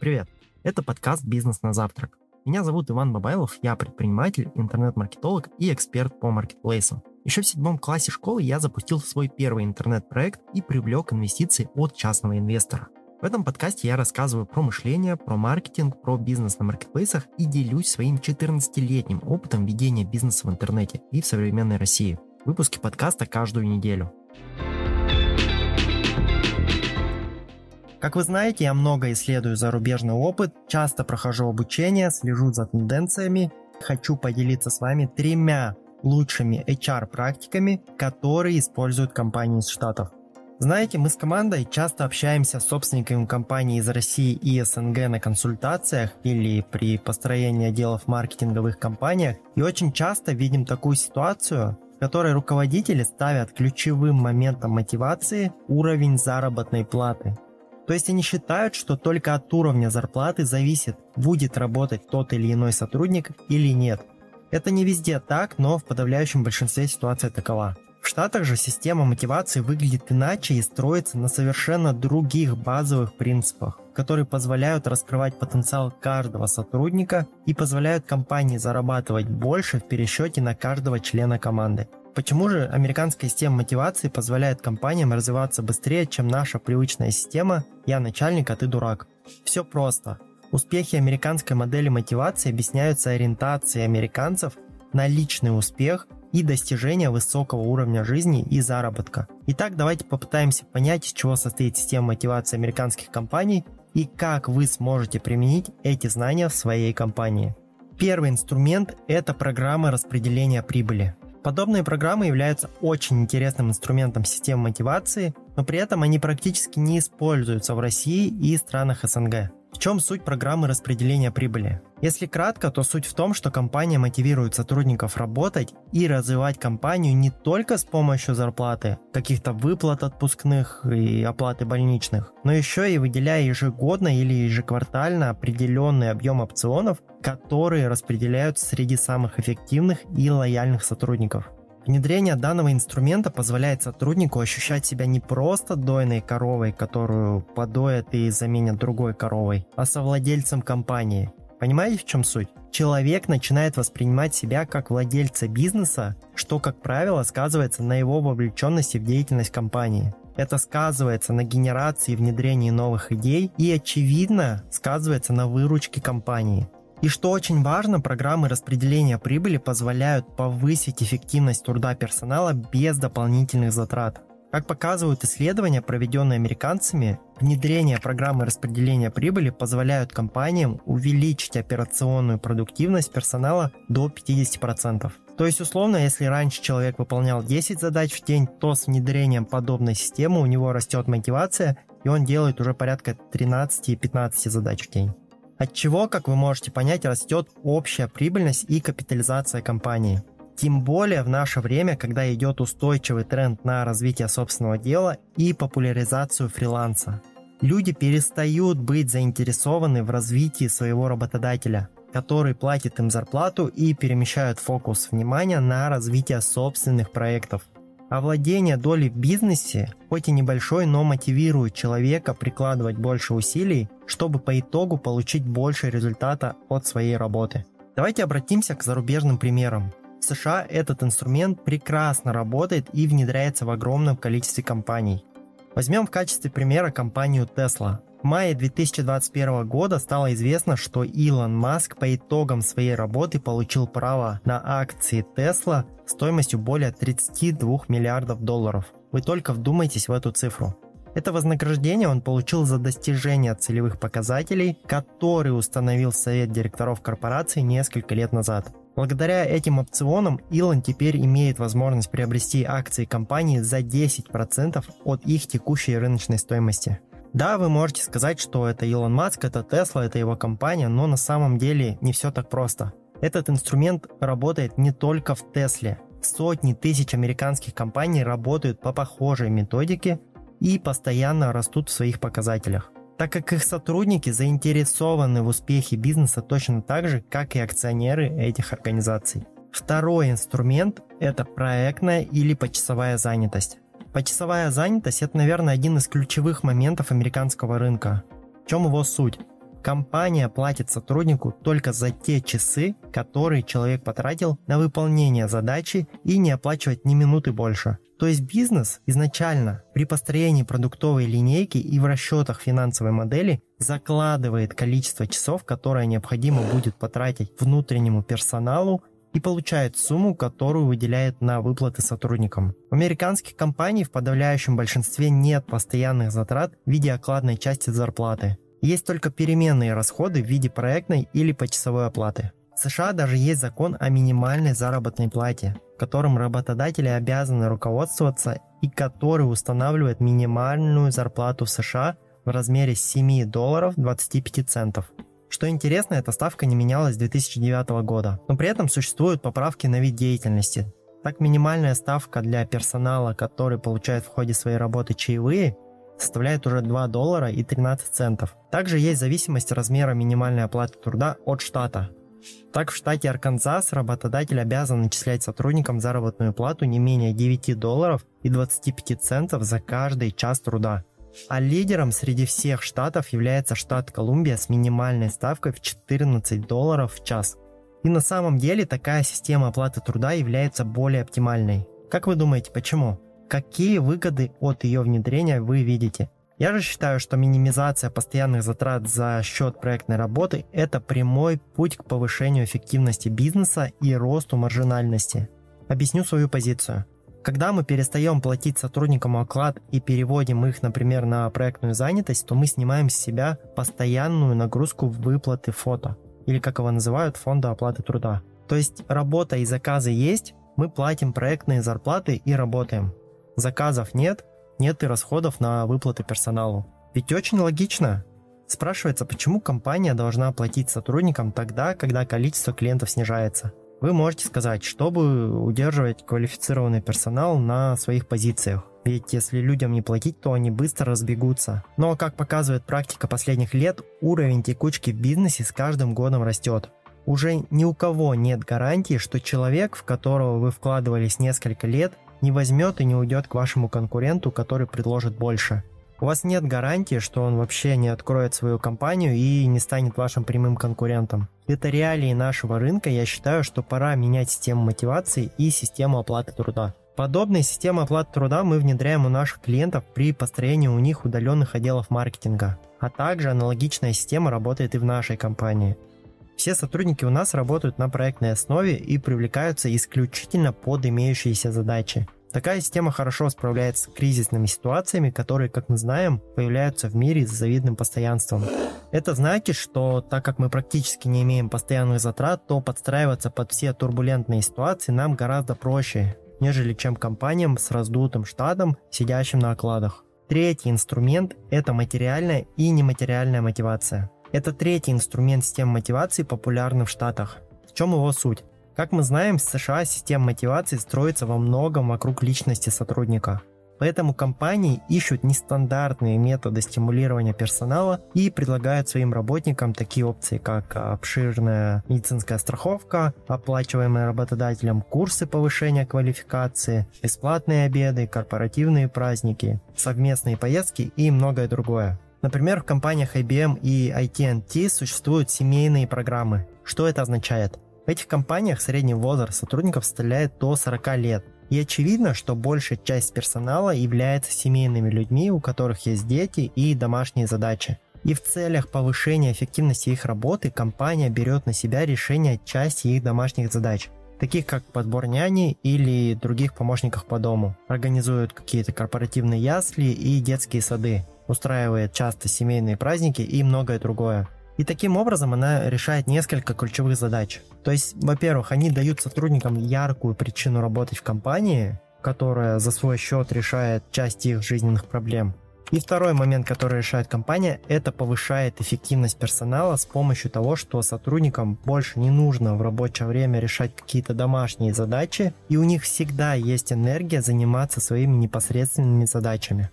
Привет! Это подкаст «Бизнес на завтрак». Меня зовут Иван Бабайлов, я предприниматель, интернет-маркетолог и эксперт по маркетплейсам. Еще в седьмом классе школы я запустил свой первый интернет-проект и привлек инвестиции от частного инвестора. В этом подкасте я рассказываю про мышление, про маркетинг, про бизнес на маркетплейсах и делюсь своим 14-летним опытом ведения бизнеса в интернете и в современной России. Выпуски подкаста каждую неделю. Как вы знаете, я много исследую зарубежный опыт, часто прохожу обучение, слежу за тенденциями. Хочу поделиться с вами тремя лучшими HR-практиками, которые используют компании из Штатов. Знаете, мы с командой часто общаемся с собственниками компаний из России и СНГ на консультациях или при построении отделов их компаниях, и очень часто видим такую ситуацию, в которой руководители ставят ключевым моментом мотивации уровень заработной платы. То есть они считают, что только от уровня зарплаты зависит, будет работать тот или иной сотрудник или нет. Это не везде так, но в подавляющем большинстве ситуация такова. В Штатах же система мотивации выглядит иначе и строится на совершенно других базовых принципах, которые позволяют раскрывать потенциал каждого сотрудника и позволяют компании зарабатывать больше в пересчете на каждого члена команды. Почему же американская система мотивации позволяет компаниям развиваться быстрее, чем наша привычная система «я начальник, а ты дурак»? Все просто. Успехи американской модели мотивации объясняются ориентацией американцев на личный успех и достижение высокого уровня жизни и заработка. Итак, давайте попытаемся понять, из чего состоит система мотивации американских компаний и как вы сможете применить эти знания в своей компании. Первый инструмент – это программа распределения прибыли. Подобные программы являются очень интересным инструментом системы мотивации, но при этом они практически не используются в России и странах СНГ. В чем суть программы распределения прибыли? Если кратко, то суть в том, что компания мотивирует сотрудников работать и развивать компанию не только с помощью зарплаты, каких-то выплат отпускных и оплаты больничных, но еще и выделяя ежегодно или ежеквартально определенный объем опционов, которые распределяются среди самых эффективных и лояльных сотрудников. Внедрение данного инструмента позволяет сотруднику ощущать себя не просто дойной коровой, которую подоят и заменят другой коровой, а совладельцем компании. Понимаете, в чем суть? Человек начинает воспринимать себя как владельца бизнеса, что, как правило, сказывается на его вовлеченности в деятельность компании. Это сказывается на генерации и внедрении новых идей и, очевидно, сказывается на выручке компании. И что очень важно, программы распределения прибыли позволяют повысить эффективность труда персонала без дополнительных затрат. Как показывают исследования, проведенные американцами, внедрение программы распределения прибыли позволяют компаниям увеличить операционную продуктивность персонала до 50%. То есть, условно, если раньше человек выполнял 10 задач в день, то с внедрением подобной системы у него растет мотивация, и он делает уже порядка 13-15 задач в день. От чего, как вы можете понять, растет общая прибыльность и капитализация компании. Тем более в наше время, когда идет устойчивый тренд на развитие собственного дела и популяризацию фриланса. Люди перестают быть заинтересованы в развитии своего работодателя, который платит им зарплату и перемещают фокус внимания на развитие собственных проектов – а владение долей в бизнесе, хоть и небольшой, но мотивирует человека прикладывать больше усилий, чтобы по итогу получить больше результата от своей работы. Давайте обратимся к зарубежным примерам. В США этот инструмент прекрасно работает и внедряется в огромном количестве компаний. Возьмем в качестве примера компанию Tesla. В мае 2021 года стало известно, что Илон Маск по итогам своей работы получил право на акции Tesla стоимостью более 32 миллиардов долларов. Вы только вдумайтесь в эту цифру. Это вознаграждение он получил за достижение целевых показателей, которые установил совет директоров корпорации несколько лет назад. Благодаря этим опционам Илон теперь имеет возможность приобрести акции компании за 10% от их текущей рыночной стоимости. Да, вы можете сказать, что это Илон Маск, это Тесла, это его компания, но на самом деле не все так просто. Этот инструмент работает не только в Тесле. Сотни тысяч американских компаний работают по похожей методике и постоянно растут в своих показателях, так как их сотрудники заинтересованы в успехе бизнеса точно так же, как и акционеры этих организаций. Второй инструмент – это проектная или почасовая занятость. Почасовая занятость – это, наверное, один из ключевых моментов американского рынка. В чем его суть? Компания платит сотруднику только за те часы, которые человек потратил на выполнение задачи и не оплачивает ни минуты больше. То есть бизнес изначально при построении продуктовой линейки и в расчетах финансовой модели закладывает количество часов, которое необходимо будет потратить внутреннему персоналу и получает сумму, которую выделяет на выплаты сотрудникам. В американских компаний в подавляющем большинстве нет постоянных затрат в виде окладной части зарплаты. Есть только переменные расходы в виде проектной или почасовой оплаты. В США даже есть закон о минимальной заработной плате, которым работодатели обязаны руководствоваться и который устанавливает минимальную зарплату в США в размере 7 долларов 25 центов. Что интересно, эта ставка не менялась с 2009 года, но при этом существуют поправки на вид деятельности. Так минимальная ставка для персонала, который получает в ходе своей работы чаевые, составляет уже 2 доллара и 13 центов. Также есть зависимость размера минимальной оплаты труда от штата. Так, в штате Арканзас работодатель обязан начислять сотрудникам заработную плату не менее 9 долларов и 25 центов за каждый час труда. А лидером среди всех штатов является штат Колумбия с минимальной ставкой в 14 долларов в час. И на самом деле такая система оплаты труда является более оптимальной. Как вы думаете, почему? Какие выгоды от ее внедрения вы видите? Я же считаю, что минимизация постоянных затрат за счет проектной работы – это прямой путь к повышению эффективности бизнеса и росту маржинальности. Объясню свою позицию. Когда мы перестаем платить сотрудникам оклад и переводим их, например, на проектную занятость, то мы снимаем с себя постоянную нагрузку выплаты фото, или как его называют, фонда оплаты труда. То есть работа и заказы есть, мы платим проектные зарплаты и работаем. Заказов нет, нет и расходов на выплаты персоналу. Ведь очень логично. Спрашивается, почему компания должна платить сотрудникам тогда, когда количество клиентов снижается. Вы можете сказать, чтобы удерживать квалифицированный персонал на своих позициях. Ведь если людям не платить, то они быстро разбегутся. Но, как показывает практика последних лет, уровень текучки в бизнесе с каждым годом растет. Уже ни у кого нет гарантии, что человек, в которого вы вкладывались несколько лет, не возьмет и не уйдет к вашему конкуренту, который предложит больше. У вас нет гарантии, что он вообще не откроет свою компанию и не станет вашим прямым конкурентом. Это реалии нашего рынка, я считаю, что пора менять систему мотивации и систему оплаты труда. Подобные системы оплаты труда мы внедряем у наших клиентов при построении у них удаленных отделов маркетинга. А также аналогичная система работает и в нашей компании. Все сотрудники у нас работают на проектной основе и привлекаются исключительно под имеющиеся задачи. Такая система хорошо справляется с кризисными ситуациями, которые, как мы знаем, появляются в мире с завидным постоянством. Это значит, что так как мы практически не имеем постоянных затрат, то подстраиваться под все турбулентные ситуации нам гораздо проще, нежели чем компаниям с раздутым штатом, сидящим на окладах. Третий инструмент – это материальная и нематериальная мотивация. Это третий инструмент системы мотивации, популярный в Штатах. В чем его суть? Как мы знаем, в США система мотивации строится во многом вокруг личности сотрудника. Поэтому компании ищут нестандартные методы стимулирования персонала и предлагают своим работникам такие опции, как обширная медицинская страховка, оплачиваемые работодателем курсы повышения квалификации, бесплатные обеды, корпоративные праздники, совместные поездки и многое другое. Например, в компаниях IBM и AT&T существуют семейные программы. Что это означает? В этих компаниях средний возраст сотрудников составляет до 40 лет. И очевидно, что большая часть персонала является семейными людьми, у которых есть дети и домашние задачи. И в целях повышения эффективности их работы компания берет на себя решение части их домашних задач, таких как подбор няни или других помощников по дому. Организуют какие-то корпоративные ясли и детские сады устраивает часто семейные праздники и многое другое. И таким образом она решает несколько ключевых задач. То есть, во-первых, они дают сотрудникам яркую причину работать в компании, которая за свой счет решает часть их жизненных проблем. И второй момент, который решает компания, это повышает эффективность персонала с помощью того, что сотрудникам больше не нужно в рабочее время решать какие-то домашние задачи, и у них всегда есть энергия заниматься своими непосредственными задачами.